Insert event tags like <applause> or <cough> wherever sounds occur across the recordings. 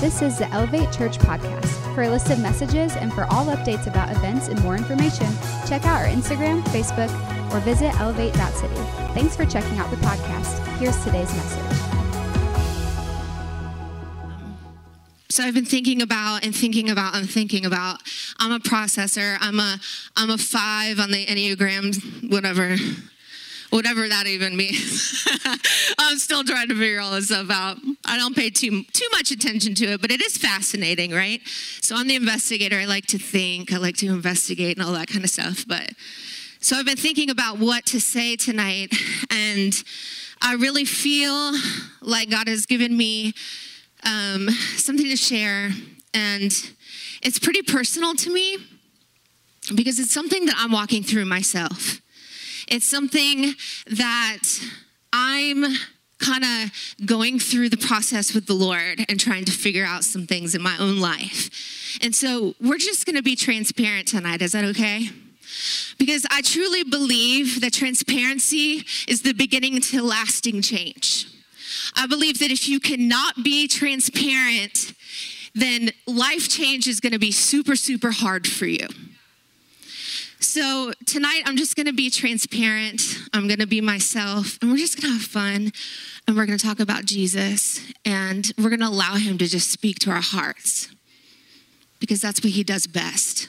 This is the Elevate Church podcast. For a list of messages and for all updates about events and more information, check out our Instagram, Facebook, or visit elevate.city. Thanks for checking out the podcast. Here's today's message. So I've been thinking about and thinking about and thinking about. I'm a processor. I'm a I'm a five on the Enneagram, whatever whatever that even means. <laughs> I'm still trying to figure all this stuff out. I don't pay too too much attention to it, but it is fascinating, right? So I'm the investigator. I like to think, I like to investigate and all that kind of stuff. But so I've been thinking about what to say tonight, and I really feel like God has given me um, something to share, and it's pretty personal to me because it's something that I'm walking through myself. It's something that I'm kind of going through the process with the Lord and trying to figure out some things in my own life. And so we're just going to be transparent tonight. Is that okay? Because I truly believe that transparency is the beginning to lasting change. I believe that if you cannot be transparent, then life change is going to be super, super hard for you. So tonight, I'm just going to be transparent. I'm going to be myself, and we're just going to have fun. And we're going to talk about Jesus, and we're going to allow Him to just speak to our hearts because that's what He does best.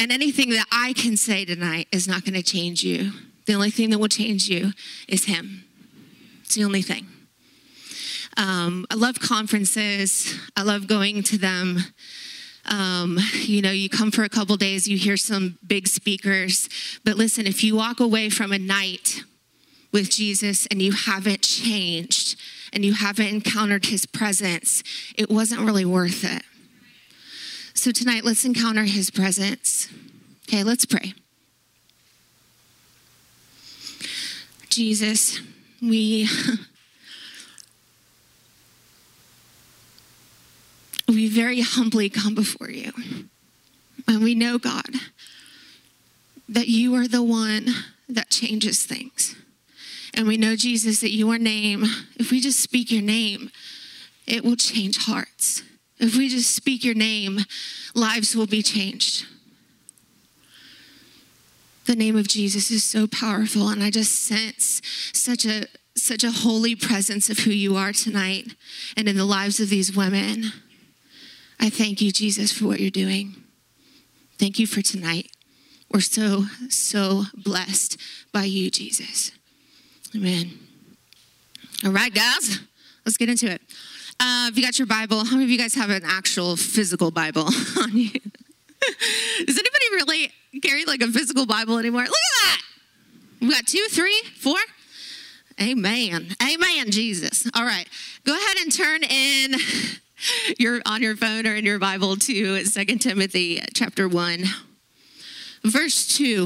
And anything that I can say tonight is not going to change you. The only thing that will change you is Him. It's the only thing. Um, I love conferences, I love going to them. Um, <laughs> you know, you come for a couple days, you hear some big speakers. But listen, if you walk away from a night with Jesus and you haven't changed and you haven't encountered his presence, it wasn't really worth it. So tonight, let's encounter his presence. Okay, let's pray. Jesus, we <laughs> we very humbly come before you. And we know, God, that you are the one that changes things. And we know, Jesus, that your name, if we just speak your name, it will change hearts. If we just speak your name, lives will be changed. The name of Jesus is so powerful, and I just sense such a such a holy presence of who you are tonight and in the lives of these women. I thank you, Jesus, for what you're doing. Thank you for tonight. We're so, so blessed by you, Jesus. Amen. All right, guys, let's get into it. Uh, if you got your Bible, how many of you guys have an actual physical Bible <laughs> on you? Does anybody really carry like a physical Bible anymore? Look at that. We got two, three, four. Amen. Amen, Jesus. All right. Go ahead and turn in <laughs> your on your phone or in your Bible to Second Timothy chapter 1, verse 2.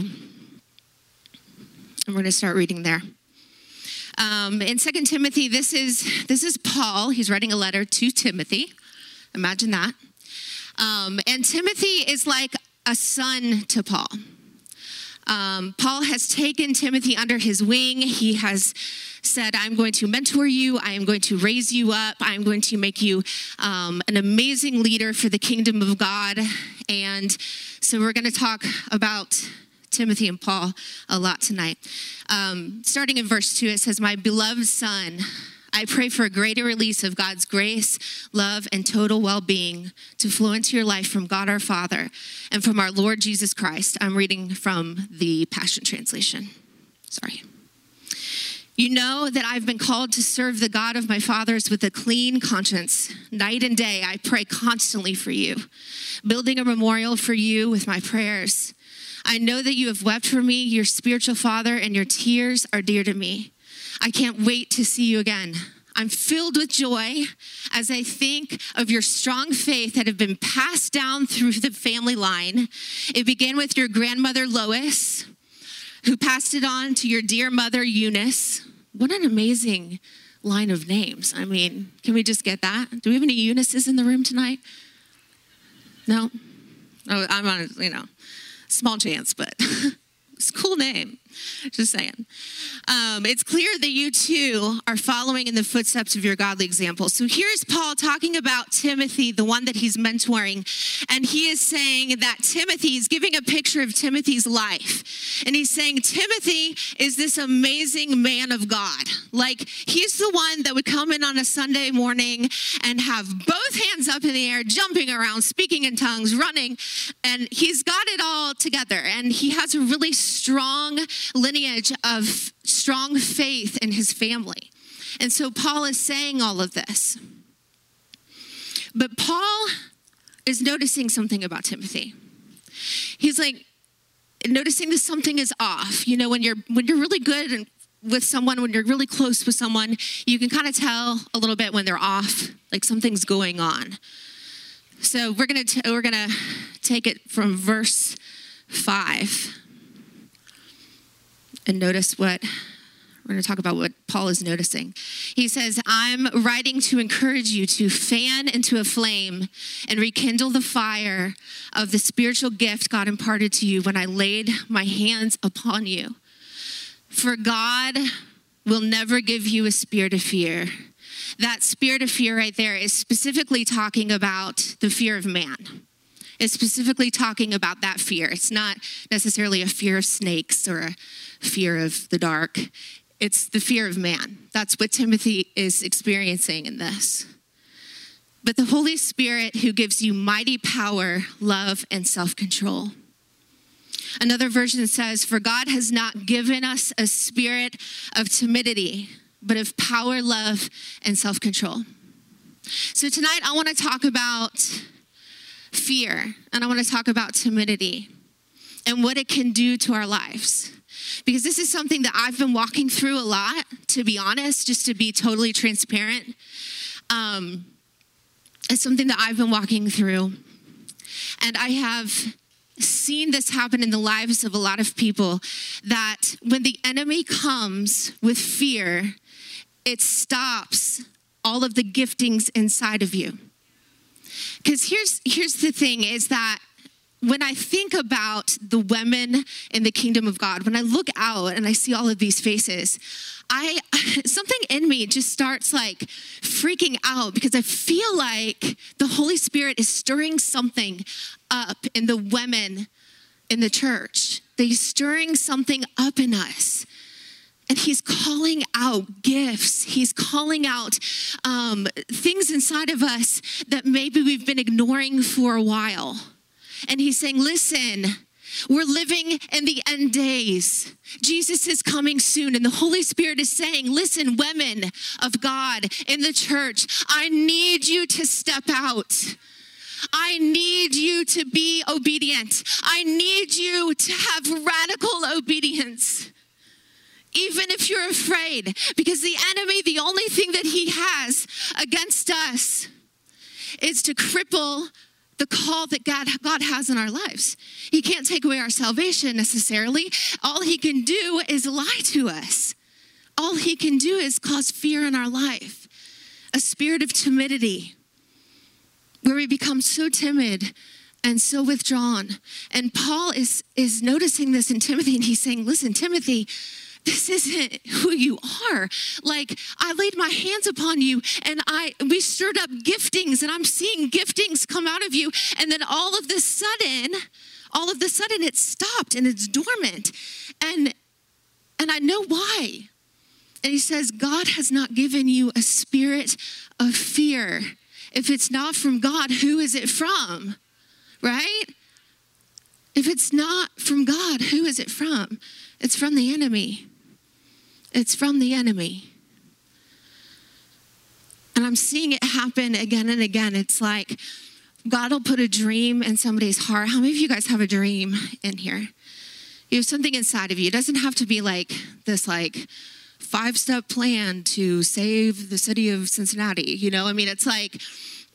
And we're going to start reading there. Um, in Second Timothy, this is this is Paul. He's writing a letter to Timothy. Imagine that. Um, and Timothy is like a son to Paul. Um, Paul has taken Timothy under his wing. He has said, I'm going to mentor you. I am going to raise you up. I'm going to make you um, an amazing leader for the kingdom of God. And so we're going to talk about Timothy and Paul a lot tonight. Um, starting in verse 2, it says, My beloved son, I pray for a greater release of God's grace, love, and total well being to flow into your life from God our Father and from our Lord Jesus Christ. I'm reading from the Passion Translation. Sorry. You know that I've been called to serve the God of my fathers with a clean conscience. Night and day, I pray constantly for you, building a memorial for you with my prayers. I know that you have wept for me, your spiritual father, and your tears are dear to me. I can't wait to see you again. I'm filled with joy as I think of your strong faith that have been passed down through the family line. It began with your grandmother Lois, who passed it on to your dear mother Eunice. What an amazing line of names. I mean, can we just get that? Do we have any Eunices in the room tonight? No? Oh, I'm on, you know, small chance, but <laughs> it's a cool name. <laughs> Just saying. Um, it's clear that you too are following in the footsteps of your godly example. So here's Paul talking about Timothy, the one that he's mentoring. And he is saying that Timothy is giving a picture of Timothy's life. And he's saying, Timothy is this amazing man of God. Like, he's the one that would come in on a Sunday morning and have both hands up in the air, jumping around, speaking in tongues, running. And he's got it all together. And he has a really strong lineage of strong faith in his family. And so Paul is saying all of this. But Paul is noticing something about Timothy. He's like noticing that something is off. You know, when you're when you're really good and with someone, when you're really close with someone, you can kind of tell a little bit when they're off, like something's going on. So we're gonna t- we're gonna take it from verse five and notice what we're going to talk about what Paul is noticing. He says, I'm writing to encourage you to fan into a flame and rekindle the fire of the spiritual gift God imparted to you when I laid my hands upon you. For God will never give you a spirit of fear. That spirit of fear right there is specifically talking about the fear of man It's specifically talking about that fear. It's not necessarily a fear of snakes or a fear of the dark, it's the fear of man. That's what Timothy is experiencing in this. But the Holy Spirit, who gives you mighty power, love, and self control. Another version says, For God has not given us a spirit of timidity, but of power, love, and self control. So tonight I want to talk about fear, and I want to talk about timidity and what it can do to our lives. Because this is something that I've been walking through a lot, to be honest, just to be totally transparent. Um, it's something that I've been walking through. And I have seen this happen in the lives of a lot of people that when the enemy comes with fear, it stops all of the giftings inside of you. Because here's here's the thing is that when I think about the women in the kingdom of God, when I look out and I see all of these faces, I <laughs> something in me just starts like freaking out because I feel like the Holy Spirit is stirring something up in the women in the church. They're stirring something up in us. And he's calling out gifts. He's calling out um, things inside of us that maybe we've been ignoring for a while. And he's saying, listen, we're living in the end days. Jesus is coming soon, and the Holy Spirit is saying, Listen, women of God in the church, I need you to step out. I need you to be obedient. I need you to have radical obedience even if you're afraid, because the enemy, the only thing that he has against us is to cripple the call that God, God has in our lives. He can't take away our salvation necessarily. All he can do is lie to us. All he can do is cause fear in our life, a spirit of timidity, where we become so timid and so withdrawn. And Paul is, is noticing this in Timothy, and he's saying, Listen, Timothy, this isn't who you are. Like I laid my hands upon you and I we stirred up giftings and I'm seeing giftings come out of you and then all of the sudden all of the sudden it stopped and it's dormant. And and I know why. And he says God has not given you a spirit of fear. If it's not from God, who is it from? Right? If it's not from God, who is it from? It's from the enemy. It's from the enemy. And I'm seeing it happen again and again. It's like God will put a dream in somebody's heart. How many of you guys have a dream in here? You have something inside of you. It doesn't have to be like this, like, five step plan to save the city of Cincinnati. You know, I mean, it's like,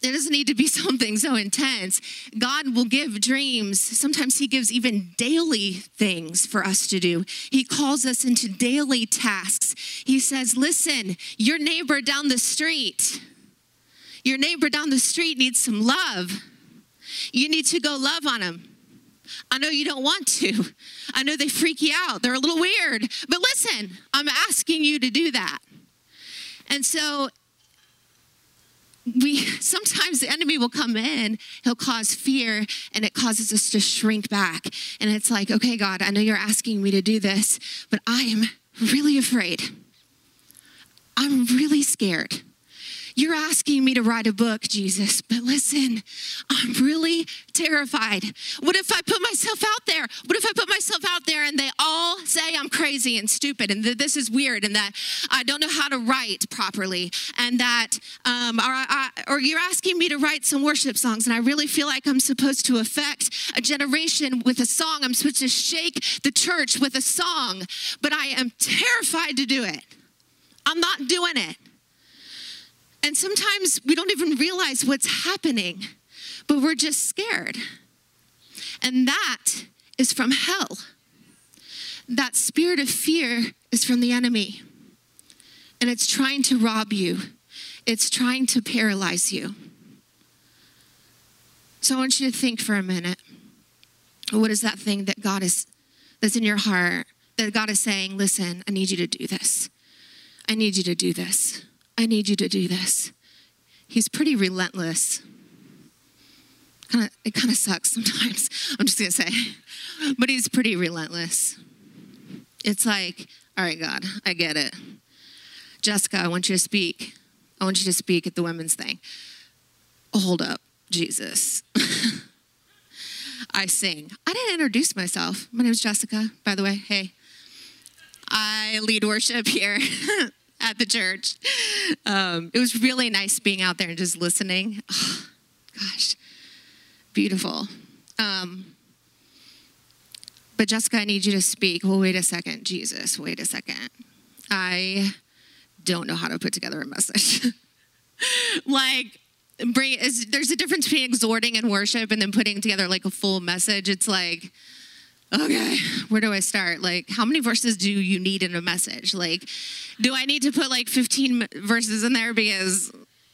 it doesn't need to be <laughs> something so intense. God will give dreams. Sometimes He gives even daily things for us to do. He calls us into daily tasks. He says, Listen, your neighbor down the street, your neighbor down the street needs some love. You need to go love on him. I know you don't want to. I know they freak you out. They're a little weird. But listen, I'm asking you to do that. And so we <laughs> sometimes the enemy will come in, he'll cause fear, and it causes us to shrink back. And it's like, okay, God, I know you're asking me to do this, but I am really afraid. I'm really scared. You're asking me to write a book, Jesus, but listen, I'm really terrified. What if I put myself out there? What if I put myself out there and they all say I'm crazy and stupid and that this is weird and that I don't know how to write properly and that, um, or, I, or you're asking me to write some worship songs and I really feel like I'm supposed to affect a generation with a song. I'm supposed to shake the church with a song, but I am terrified to do it. I'm not doing it. And sometimes we don't even realize what's happening, but we're just scared. And that is from hell. That spirit of fear is from the enemy. And it's trying to rob you, it's trying to paralyze you. So I want you to think for a minute. What is that thing that God is that's in your heart that God is saying, "Listen, I need you to do this. I need you to do this." I need you to do this. He's pretty relentless. Kinda, it kind of sucks sometimes, <laughs> I'm just going to say. But he's pretty relentless. It's like, all right, God, I get it. Jessica, I want you to speak. I want you to speak at the women's thing. Hold up, Jesus. <laughs> I sing. I didn't introduce myself. My name is Jessica, by the way. Hey. I lead worship here <laughs> at the church. Um, it was really nice being out there and just listening. Oh, <sighs> gosh, beautiful. Um, but Jessica, I need you to speak. Well, wait a second, Jesus, wait a second. I don't know how to put together a message. <laughs> like, bring, there's a difference between exhorting and worship and then putting together like a full message. It's like, okay, where do I start? Like, how many verses do you need in a message? Like, do I need to put like 15 verses in there because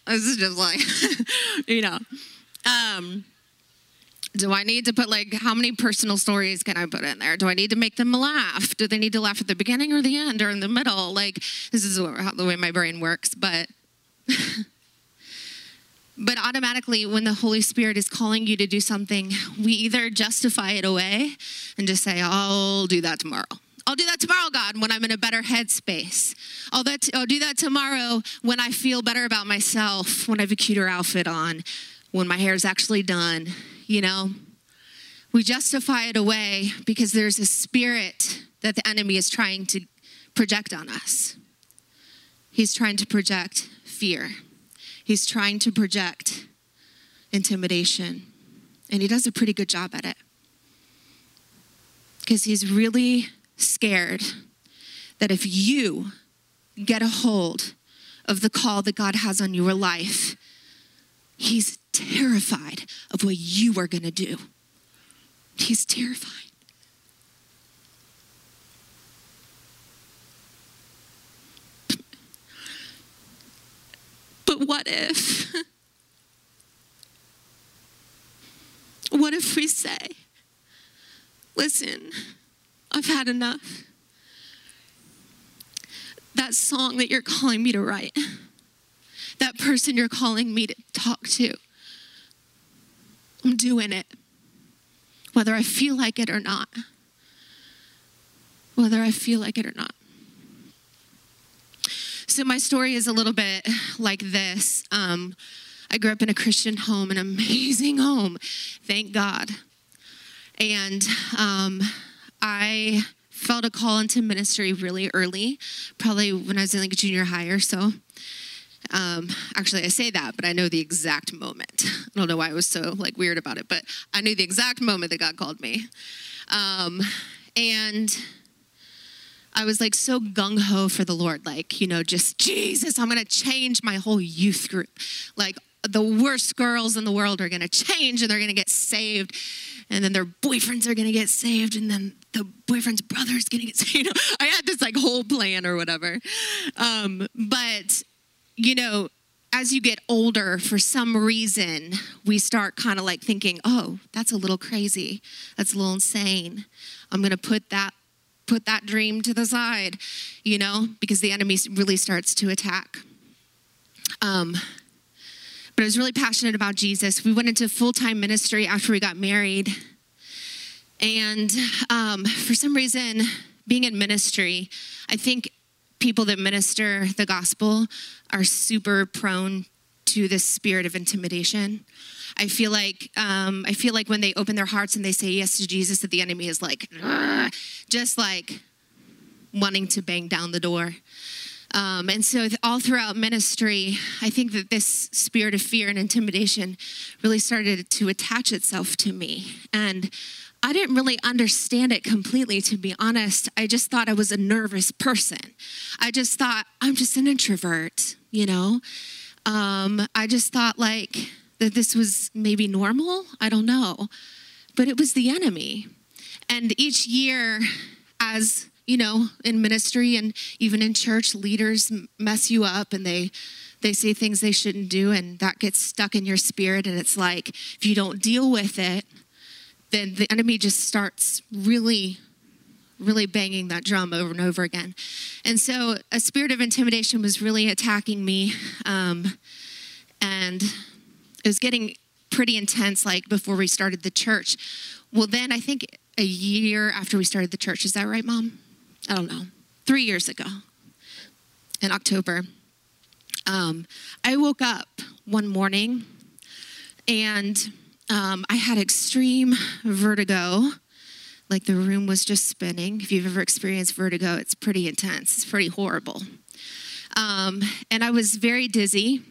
this is just like, <laughs> you know, um, do I need to put like how many personal stories can I put in there? Do I need to make them laugh? Do they need to laugh at the beginning or the end or in the middle? Like, this is the way my brain works, but. <laughs> But automatically, when the Holy Spirit is calling you to do something, we either justify it away and just say, I'll do that tomorrow. I'll do that tomorrow, God, when I'm in a better headspace. I'll, that, I'll do that tomorrow when I feel better about myself, when I have a cuter outfit on, when my hair is actually done, you know? We justify it away because there's a spirit that the enemy is trying to project on us. He's trying to project fear. He's trying to project intimidation. And he does a pretty good job at it. Because he's really scared that if you get a hold of the call that God has on your life, he's terrified of what you are going to do. He's terrified. But what if? What if we say, listen, I've had enough? That song that you're calling me to write, that person you're calling me to talk to, I'm doing it, whether I feel like it or not. Whether I feel like it or not. So, my story is a little bit like this. Um, I grew up in a Christian home, an amazing <laughs> home, thank God. And um, I felt a call into ministry really early, probably when I was in like junior high or so. Um, actually, I say that, but I know the exact moment. I don't know why I was so like weird about it, but I knew the exact moment that God called me. Um, and I was like so gung ho for the Lord, like, you know, just Jesus, I'm gonna change my whole youth group. Like, the worst girls in the world are gonna change and they're gonna get saved. And then their boyfriends are gonna get saved, and then the boyfriend's brother is gonna get <laughs> saved. You know, I had this like whole plan or whatever. Um, but, you know, as you get older, for some reason, we start kind of like thinking, oh, that's a little crazy. That's a little insane. I'm going to put that put that dream to the side, you know, because the enemy really starts to attack. Um, but I was really passionate about Jesus. We went into full time ministry after we got married. And um, for some reason, being in ministry, I think people that minister the gospel are super prone to this spirit of intimidation. I feel like um, I feel like when they open their hearts and they say yes to Jesus, that the enemy is like, just like wanting to bang down the door. Um, and so, all throughout ministry, I think that this spirit of fear and intimidation really started to attach itself to me. And I didn't really understand it completely, to be honest. I just thought I was a nervous person. I just thought I'm just an introvert, you know? Um, I just thought like that this was maybe normal. I don't know. But it was the enemy. And each year, as you know, in ministry and even in church, leaders mess you up and they they say things they shouldn't do, and that gets stuck in your spirit. And it's like if you don't deal with it, then the enemy just starts really really banging that drum over and over again. And so a spirit of intimidation was really attacking me. Um, and it was getting pretty intense, like before we started the church. Well, then I think a year after we started the church, is that right, Mom? I don't know. Three years ago in October, um, I woke up one morning and um, I had extreme vertigo. Like the room was just spinning. If you've ever experienced vertigo, it's pretty intense, it's pretty horrible. Um, and I was very dizzy.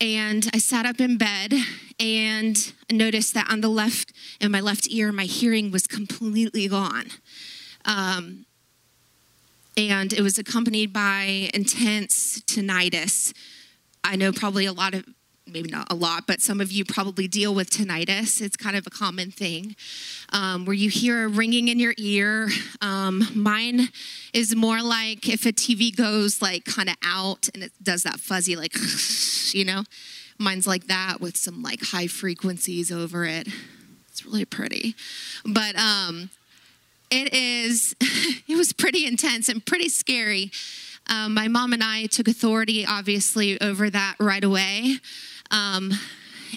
And I sat up in bed and noticed that on the left, in my left ear, my hearing was completely gone. Um, and it was accompanied by intense tinnitus. I know probably a lot of maybe not a lot, but some of you probably deal with tinnitus. It's kind of a common thing um, where you hear a ringing in your ear. Um, mine is more like if a TV goes like kind of out and it does that fuzzy, like, <laughs> you know, mine's like that with some like high frequencies over it. It's really pretty. But um, it is, <laughs> it was pretty intense and pretty scary. Um, my mom and I took authority, obviously, over that right away. Um,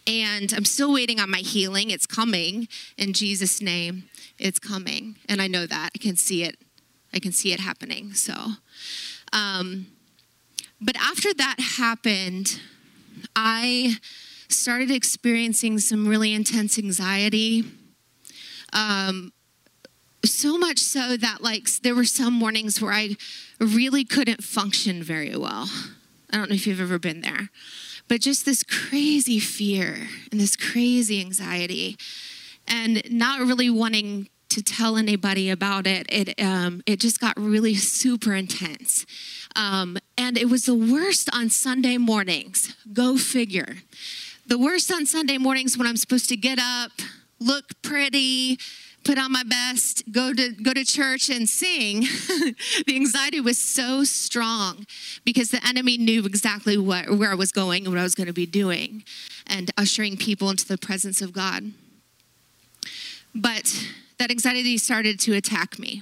and I'm still waiting on my healing. It's coming in Jesus' name. It's coming. And I know that. I can see it. I can see it happening. So, um, but after that happened, I started experiencing some really intense anxiety. Um, so much so that like there were some mornings where I really couldn't function very well. I don't know if you've ever been there but just this crazy fear and this crazy anxiety and not really wanting to tell anybody about it. It um, it just got really super intense. Um, and it was the worst on sunday mornings. Go figure. The worst on sunday mornings when i'm supposed to get up look pretty put on my best, go to go to church and sing, <laughs> the anxiety was so strong because the enemy knew exactly what where I was going and what I was going to be doing and ushering people into the presence of God. But that anxiety started to attack me.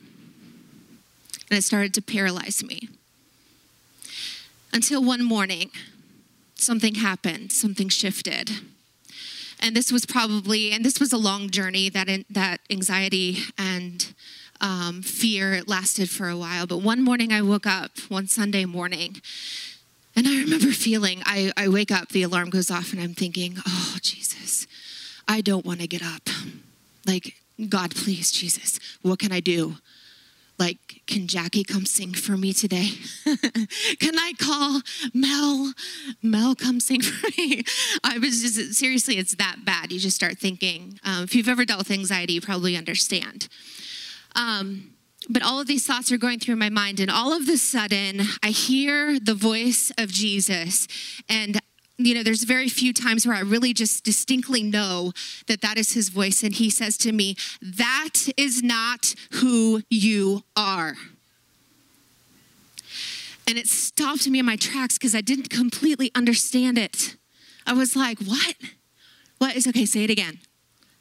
And it started to paralyze me. Until one morning, something happened, something shifted and this was probably and this was a long journey that in, that anxiety and um, fear lasted for a while. But one morning i woke up one sunday morning and i remember feeling I, I wake up the alarm goes off and i'm thinking oh jesus i don't want to get up. Like god please jesus what can i do like, can Jackie come sing for me today? <laughs> can I call Mel? Mel, come sing for me. <laughs> I was just, seriously, it's that bad. You just start thinking. Um, if you've ever dealt with anxiety, you probably understand. Um, but all of these thoughts are going through my mind, and all of a sudden, I hear the voice of Jesus, and you know, there's very few times where I really just distinctly know that that is his voice. And he says to me, That is not who you are. And it stopped me in my tracks because I didn't completely understand it. I was like, what? What is okay? Say it again.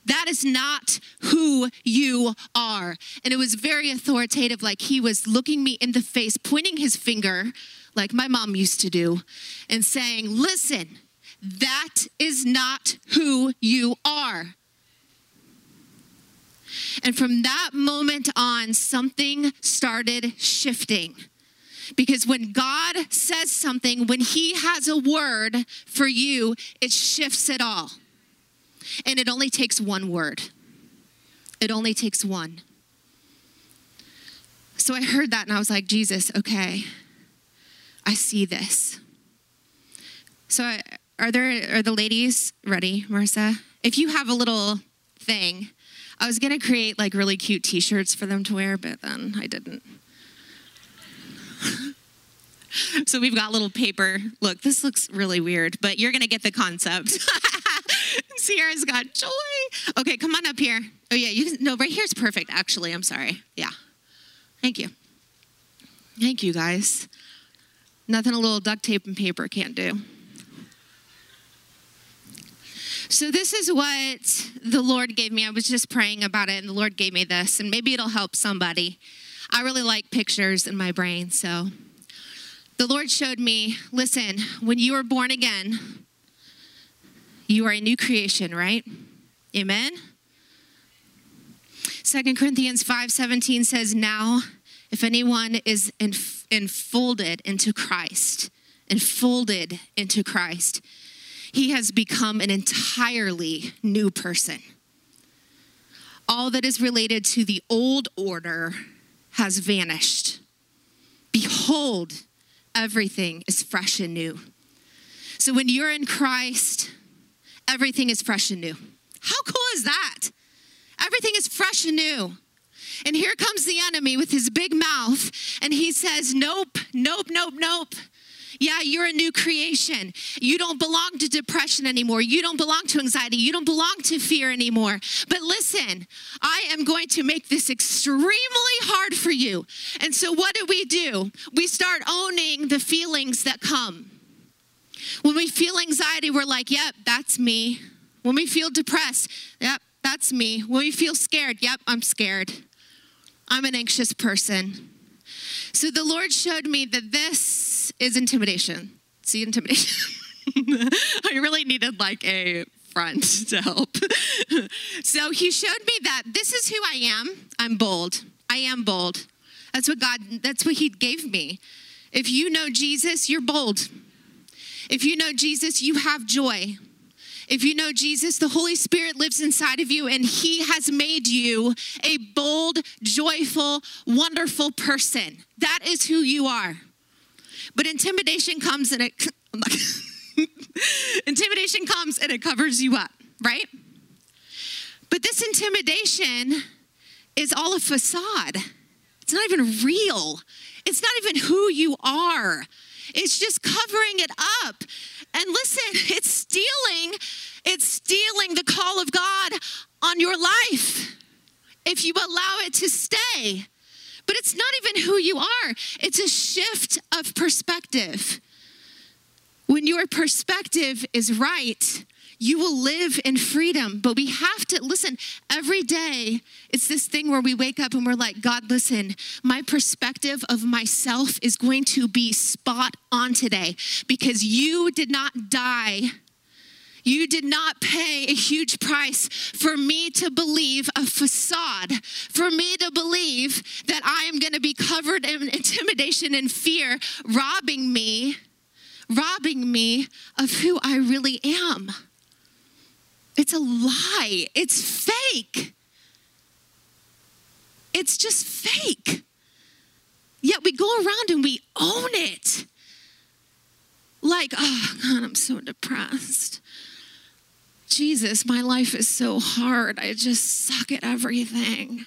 That is not who you are. And it was very authoritative, like he was looking me in the face, pointing his finger, like my mom used to do, and saying, Listen, that is not who you are. And from that moment on, something started shifting. Because when God says something, when He has a word for you, it shifts it all. And it only takes one word. It only takes one. So I heard that and I was like, Jesus, okay, I see this. So are there are the ladies ready, Marissa? If you have a little thing, I was gonna create like really cute T-shirts for them to wear, but then I didn't. <laughs> so we've got little paper. Look, this looks really weird, but you're gonna get the concept. <laughs> <laughs> Sierra's got joy. Okay, come on up here. Oh yeah, you can, no, right here's perfect. Actually, I'm sorry. Yeah, thank you. Thank you, guys. Nothing a little duct tape and paper can't do. So, this is what the Lord gave me. I was just praying about it, and the Lord gave me this, and maybe it'll help somebody. I really like pictures in my brain, so the Lord showed me listen, when you are born again, you are a new creation, right? Amen. Second Corinthians 5:17 says, "Now if anyone is enfolded into Christ, enfolded into Christ, he has become an entirely new person. All that is related to the old order has vanished. Behold, everything is fresh and new. So when you're in Christ, everything is fresh and new. How cool is that? Everything is fresh and new. And here comes the enemy with his big mouth, and he says, Nope, nope, nope, nope. Yeah, you're a new creation. You don't belong to depression anymore. You don't belong to anxiety. You don't belong to fear anymore. But listen, I am going to make this extremely hard for you. And so, what do we do? We start owning the feelings that come. When we feel anxiety, we're like, yep, that's me. When we feel depressed, yep, that's me. When we feel scared, yep, I'm scared. I'm an anxious person. So the Lord showed me that this is intimidation. See, intimidation. <laughs> I really needed like a front to help. <laughs> so he showed me that this is who I am. I'm bold. I am bold. That's what God, that's what he gave me. If you know Jesus, you're bold. If you know Jesus, you have joy. If you know Jesus, the Holy Spirit lives inside of you and He has made you a bold, joyful, wonderful person. That is who you are. But intimidation comes and it, <laughs> intimidation comes and it covers you up, right? But this intimidation is all a facade. It's not even real. It's not even who you are. It's just covering it up. And listen, <laughs> it's stealing, it's stealing the call of God on your life if you allow it to stay. But it's not even who you are, it's a shift of perspective. When your perspective is right, you will live in freedom. But we have to listen every day. It's this thing where we wake up and we're like, God, listen, my perspective of myself is going to be spot on today because you did not die. You did not pay a huge price for me to believe a facade, for me to believe that I am going to be covered in intimidation and fear, robbing me, robbing me of who I really am. It's a lie. It's fake. It's just fake. Yet we go around and we own it. Like, oh, God, I'm so depressed. Jesus, my life is so hard. I just suck at everything.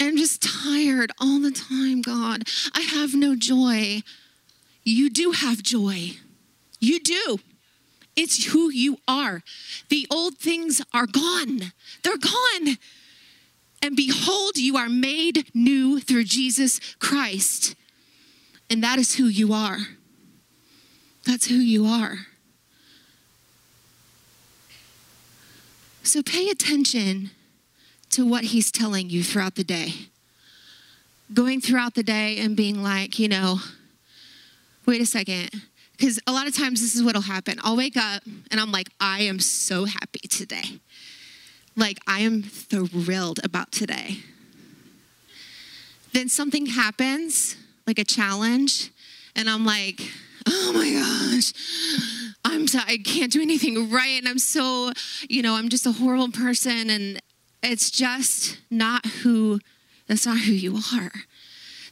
I'm just tired all the time, God. I have no joy. You do have joy. You do. It's who you are. The old things are gone, they're gone. And behold, you are made new through Jesus Christ. And that is who you are. That's who you are. So pay attention to what he's telling you throughout the day. Going throughout the day and being like, you know, wait a second. Because a lot of times this is what'll happen. I'll wake up and I'm like, I am so happy today. Like, I am thrilled about today. Then something happens, like a challenge, and I'm like, oh my gosh, I'm so, I can't do anything right. And I'm so, you know, I'm just a horrible person. And it's just not who, that's not who you are.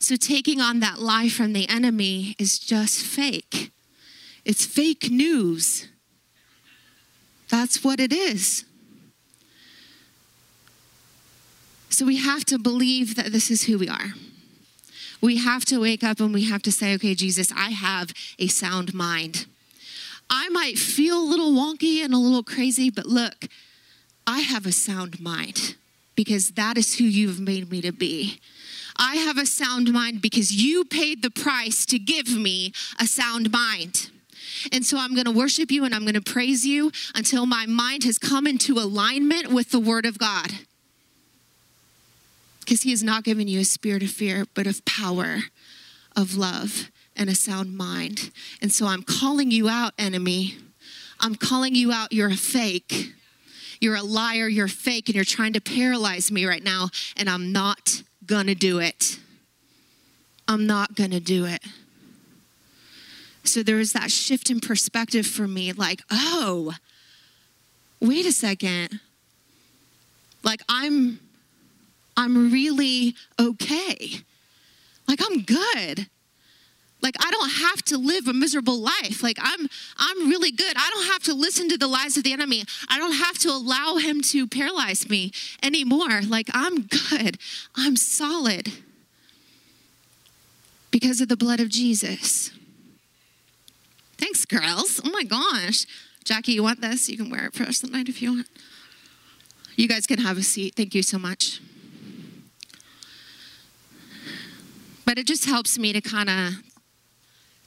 So taking on that lie from the enemy is just fake. It's fake news. That's what it is. So we have to believe that this is who we are. We have to wake up and we have to say, okay, Jesus, I have a sound mind. I might feel a little wonky and a little crazy, but look, I have a sound mind because that is who you've made me to be. I have a sound mind because you paid the price to give me a sound mind. And so I'm going to worship you and I'm going to praise you until my mind has come into alignment with the word of God. Because he has not given you a spirit of fear, but of power, of love, and a sound mind. And so I'm calling you out, enemy. I'm calling you out. You're a fake. You're a liar. You're fake. And you're trying to paralyze me right now. And I'm not going to do it. I'm not going to do it. So there was that shift in perspective for me like, oh, wait a second. Like I'm I'm really okay. Like I'm good. Like I don't have to live a miserable life. Like I'm I'm really good. I don't have to listen to the lies of the enemy. I don't have to allow him to paralyze me anymore. Like I'm good. I'm solid. Because of the blood of Jesus. Thanks, girls. Oh my gosh. Jackie, you want this? You can wear it for us tonight if you want. You guys can have a seat. Thank you so much. But it just helps me to kind of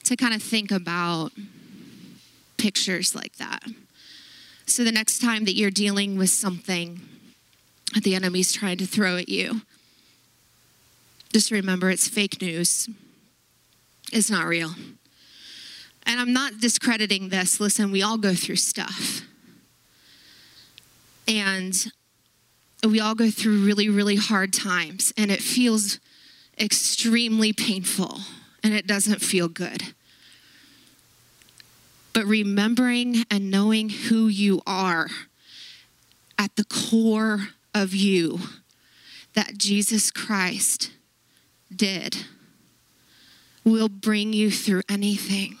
to kind of think about pictures like that. So the next time that you're dealing with something that the enemy's trying to throw at you, just remember it's fake news. It's not real. And I'm not discrediting this. Listen, we all go through stuff. And we all go through really, really hard times, and it feels extremely painful, and it doesn't feel good. But remembering and knowing who you are at the core of you, that Jesus Christ did, will bring you through anything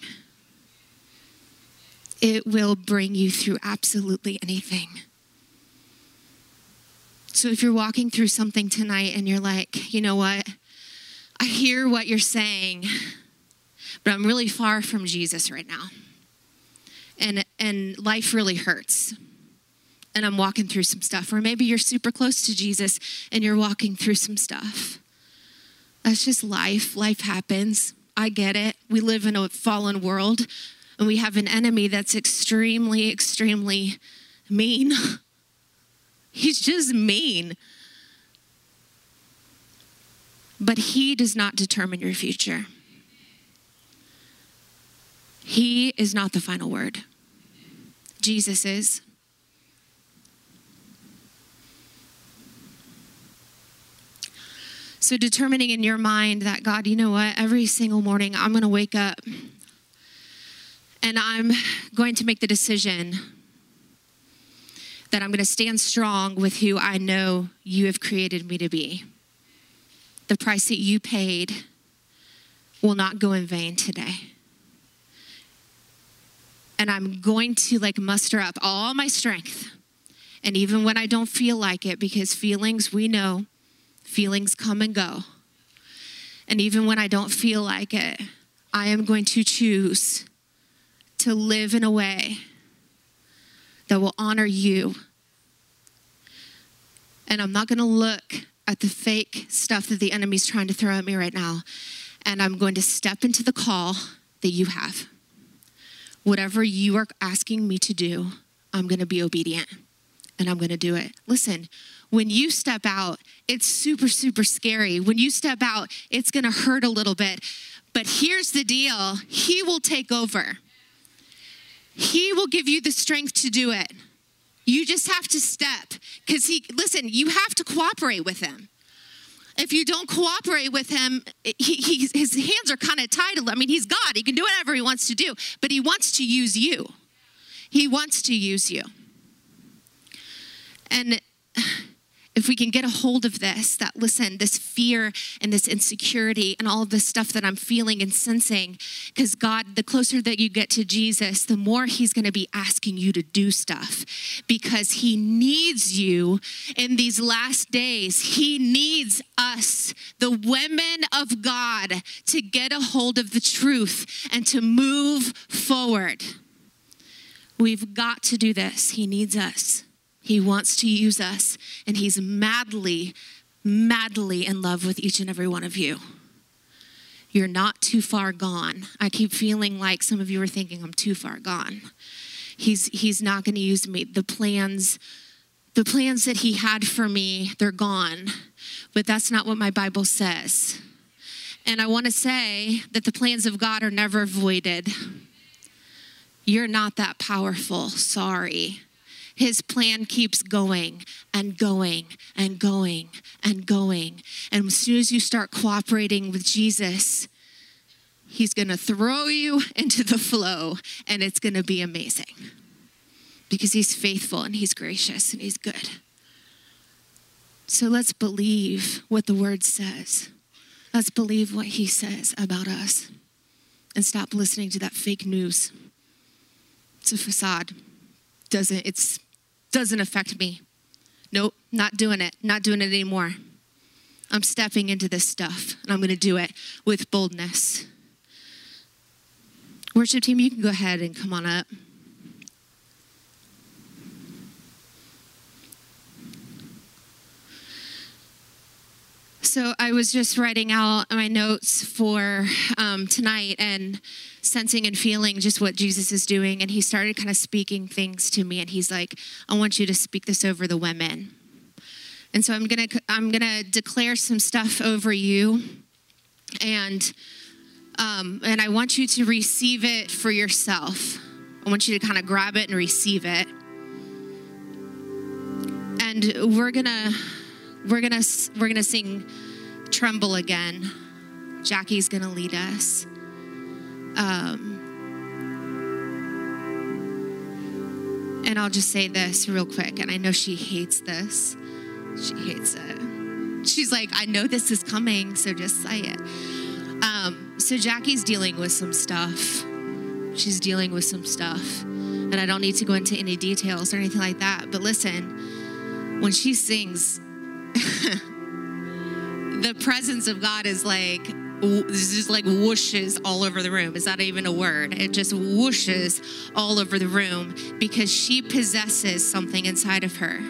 it will bring you through absolutely anything. So if you're walking through something tonight and you're like, you know what? I hear what you're saying, but I'm really far from Jesus right now. And and life really hurts. And I'm walking through some stuff. Or maybe you're super close to Jesus and you're walking through some stuff. That's just life. Life happens. I get it. We live in a fallen world, and we have an enemy that's extremely, extremely mean. <laughs> He's just mean. But he does not determine your future. He is not the final word. Jesus is. So, determining in your mind that, God, you know what, every single morning I'm going to wake up and I'm going to make the decision that I'm going to stand strong with who I know you have created me to be. The price that you paid will not go in vain today. And I'm going to like muster up all my strength. And even when I don't feel like it, because feelings, we know, feelings come and go. And even when I don't feel like it, I am going to choose to live in a way that will honor you. And I'm not going to look at the fake stuff that the enemy's trying to throw at me right now. And I'm going to step into the call that you have. Whatever you are asking me to do, I'm going to be obedient and I'm going to do it. Listen, when you step out, it's super, super scary. When you step out, it's going to hurt a little bit. But here's the deal He will take over, He will give you the strength to do it. You just have to step because He, listen, you have to cooperate with Him. If you don't cooperate with him, he, he, his hands are kind of tied. I mean, he's God. He can do whatever he wants to do, but he wants to use you. He wants to use you. And if we can get a hold of this, that listen, this fear and this insecurity and all of this stuff that I'm feeling and sensing, because God, the closer that you get to Jesus, the more He's going to be asking you to do stuff because He needs you in these last days. He needs us, the women of God, to get a hold of the truth and to move forward. We've got to do this. He needs us. He wants to use us, and He's madly, madly in love with each and every one of you. You're not too far gone. I keep feeling like some of you are thinking I'm too far gone. He's, he's not going to use me. The plans, the plans that he had for me, they're gone. But that's not what my Bible says. And I want to say that the plans of God are never voided. You're not that powerful. Sorry his plan keeps going and going and going and going. And as soon as you start cooperating with Jesus, he's going to throw you <laughs> into the flow and it's going to be amazing because he's faithful and he's gracious and he's good. So let's believe what the word says. Let's believe what he says about us and stop listening to that fake news. It's a facade. Doesn't it's doesn't affect me. Nope, not doing it, not doing it anymore. I'm stepping into this stuff and I'm going to do it with boldness. Worship team, you can go ahead and come on up. So I was just writing out my notes for um, tonight and sensing and feeling just what Jesus is doing. And he started kind of speaking things to me. And he's like, I want you to speak this over the women. And so I'm gonna I'm gonna declare some stuff over you, and um, and I want you to receive it for yourself. I want you to kind of grab it and receive it. And we're gonna we're gonna we're gonna sing tremble again jackie's gonna lead us um, and i'll just say this real quick and i know she hates this. She hates it. She's like i know this is coming so just say it. Um, so jackie's dealing with some stuff. She's dealing with some stuff and i don't need to go into any details or anything like that but listen when she sings <laughs> the presence of God is like just like whooshes all over the room. Is that even a word? It just whooshes all over the room because she possesses something inside of her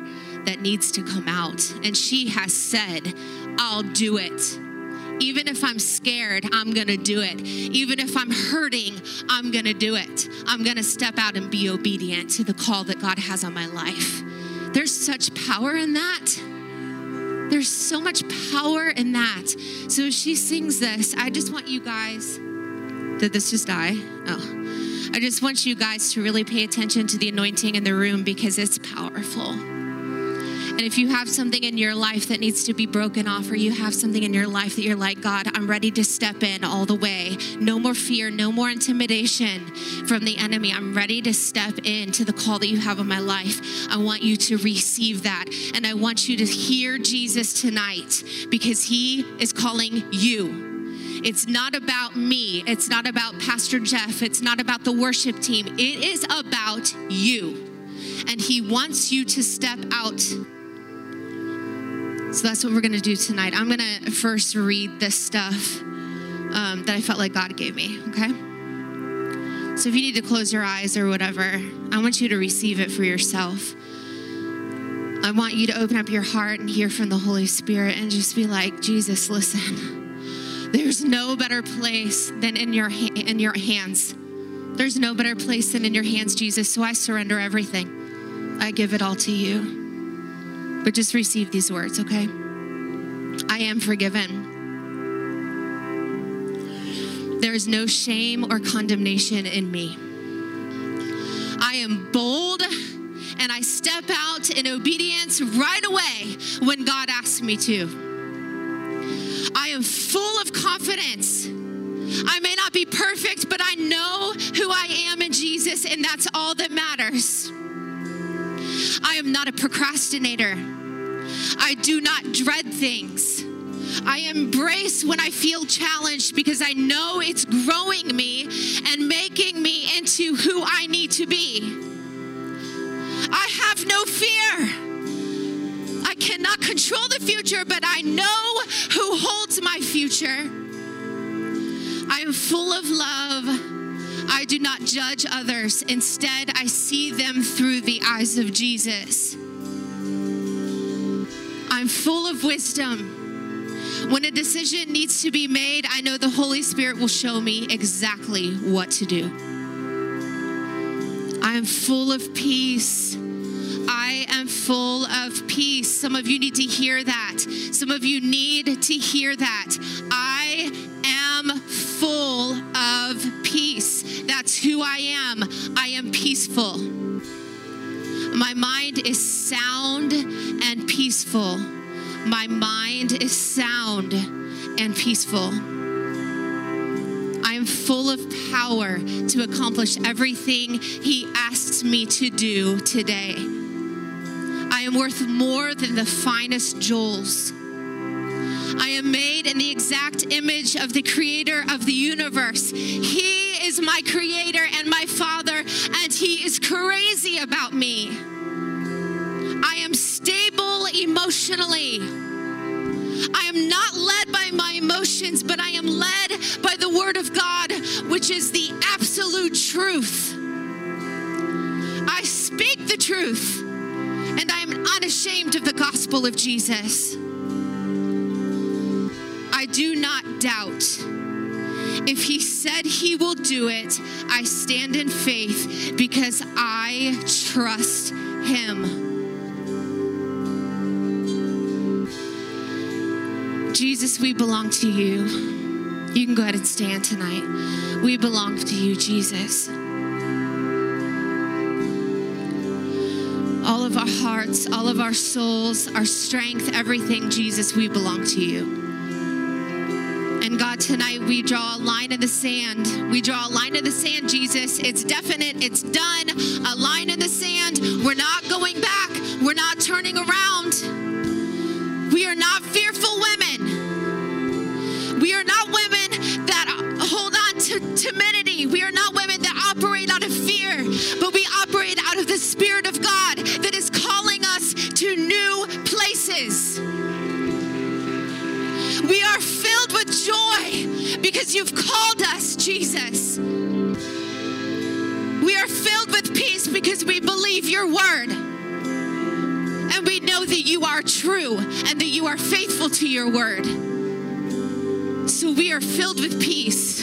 that needs to come out. And she has said, I'll do it. Even if I'm scared, I'm gonna do it. Even if I'm hurting, I'm gonna do it. I'm gonna step out and be obedient to the call that God has on my life. There's such power in that. There's so much power in that. So she sings this, I just want you guys. Did this just die? Oh. I just want you guys to really pay attention to the anointing in the room because it's powerful. And if you have something in your life that needs to be broken off, or you have something in your life that you're like, God, I'm ready to step in all the way. No more fear, no more intimidation from the enemy. I'm ready to step into the call that you have on my life. I want you to receive that. And I want you to hear Jesus tonight because he is calling you. It's not about me. It's not about Pastor Jeff. It's not about the worship team. It is about you. And he wants you to step out so that's what we're going to do tonight. I'm going to first read this stuff um, that I felt like God gave me, okay? So if you need to close your eyes or whatever, I want you to receive it for yourself. I want you to open up your heart and hear from the Holy Spirit and just be like, Jesus, listen. There's no better place than in your ha- in your hands. There's no better place than in your hands, Jesus. So I surrender everything. I give it all to you. But just receive these words, okay? I am forgiven. There is no shame or condemnation in me. I am bold and I step out in obedience right away when God asks me to. I am full of confidence. I may not be perfect, but I know who I am in Jesus, and that's all that matters. I am not a procrastinator. I do not dread things. I embrace when I feel challenged because I know it's growing me and making me into who I need to be. I have no fear. I cannot control the future, but I know who holds my future. I am full of love. I do not judge others. Instead, I see them through the eyes of Jesus. I'm full of wisdom. When a decision needs to be made, I know the Holy Spirit will show me exactly what to do. I am full of peace. I am full of peace. Some of you need to hear that. Some of you need to hear that. I am full of peace. That's who I am. I am peaceful. My mind is sound and peaceful. My mind is sound and peaceful. I am full of power to accomplish everything He asks me to do today. I am worth more than the finest jewels. I am made in the exact image of the creator of the universe. He is my creator and my father, and he is crazy about me. I am stable emotionally. I am not led by my emotions, but I am led by the Word of God, which is the absolute truth. I speak the truth, and I am unashamed of the gospel of Jesus. Do not doubt. If he said he will do it, I stand in faith because I trust him. Jesus, we belong to you. You can go ahead and stand tonight. We belong to you, Jesus. All of our hearts, all of our souls, our strength, everything, Jesus, we belong to you. God, tonight we draw a line in the sand. We draw a line in the sand, Jesus. It's definite, it's done. A line in the sand. We're not going back, we're not turning around. We are not fearful women. We are not women that hold on to timidity. We are not women that operate out of fear, but we operate out of the Spirit of God that is calling us to new are filled with joy because you've called us, Jesus. We are filled with peace because we believe your word. And we know that you are true and that you are faithful to your word. So we are filled with peace.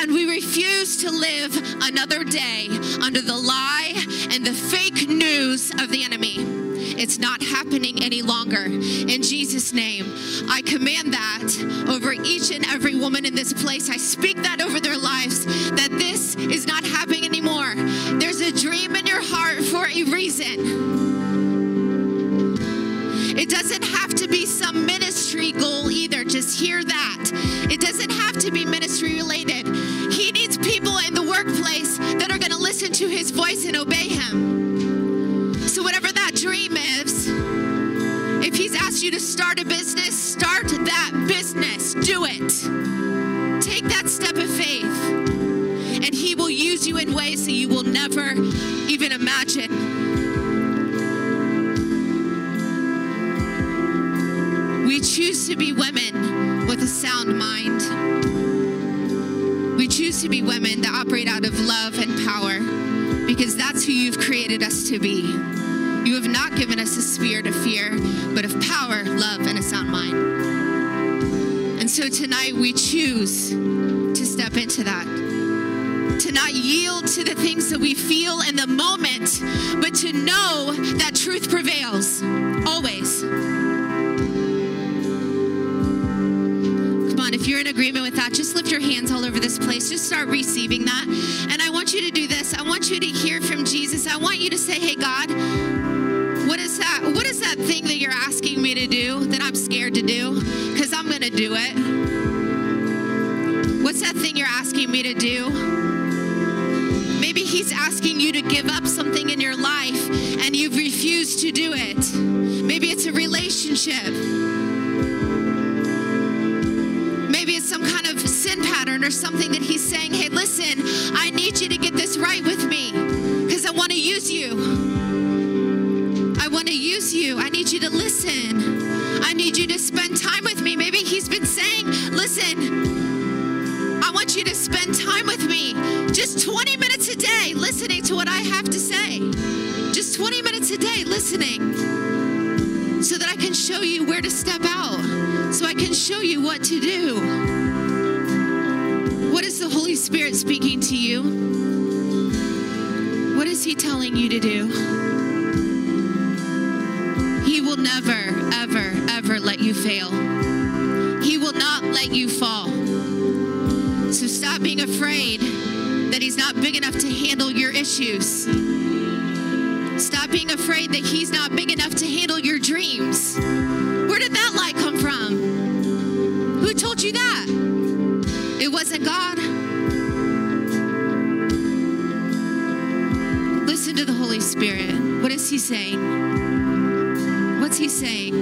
And we refuse to live another day under the lie and the fake news of the enemy. It's not happening any longer. In Jesus' name, I command that over each and every woman in this place. I speak that over their lives that this is not happening anymore. There's a dream in your heart for a reason. It doesn't have to be some ministry goal either. Just hear that. It doesn't have to be ministry related. He needs people in the workplace that are going to listen to his voice and obey him. So, whatever he's asked you to start a business, start that business. Do it. Take that step of faith, and he will use you in ways that you will never even imagine. We choose to be women with a sound mind. We choose to be women that operate out of love and power because that's who you've created us to be. You have not given us a spirit of fear, but of power, love, and a sound mind. And so tonight we choose to step into that. To not yield to the things that we feel in the moment, but to know that truth prevails always. Come on, if you're in agreement with that, just lift your hands all over this place. Just start receiving that. And I want you to do this. I want you to hear from Jesus. I want you to say, Hey, God, that? What is that thing that you're asking me to do that I'm scared to do? Because I'm going to do it. What's that thing you're asking me to do? Maybe he's asking you to give up something in your life and you've refused to do it. Maybe it's a relationship. Maybe it's some kind of sin pattern or something that he's saying, hey, listen, I need you to get this right with me because I want to use you. Want to use you. I need you to listen. I need you to spend time with me. Maybe he's been saying, listen, I want you to spend time with me. Just 20 minutes a day listening to what I have to say. Just 20 minutes a day listening so that I can show you where to step out, so I can show you what to do. What is the Holy Spirit speaking to you? What is He telling you to do? He will never, ever, ever let you fail. He will not let you fall. So stop being afraid that He's not big enough to handle your issues. Stop being afraid that He's not big enough to handle your dreams. Where did that lie come from? Who told you that? It wasn't God. Listen to the Holy Spirit. What is He saying? What's He saying?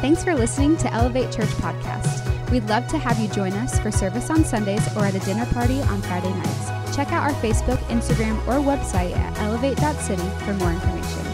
Thanks for listening to Elevate Church Podcast. We'd love to have you join us for service on Sundays or at a dinner party on Friday nights. Check out our Facebook, Instagram, or website at elevate.city for more information.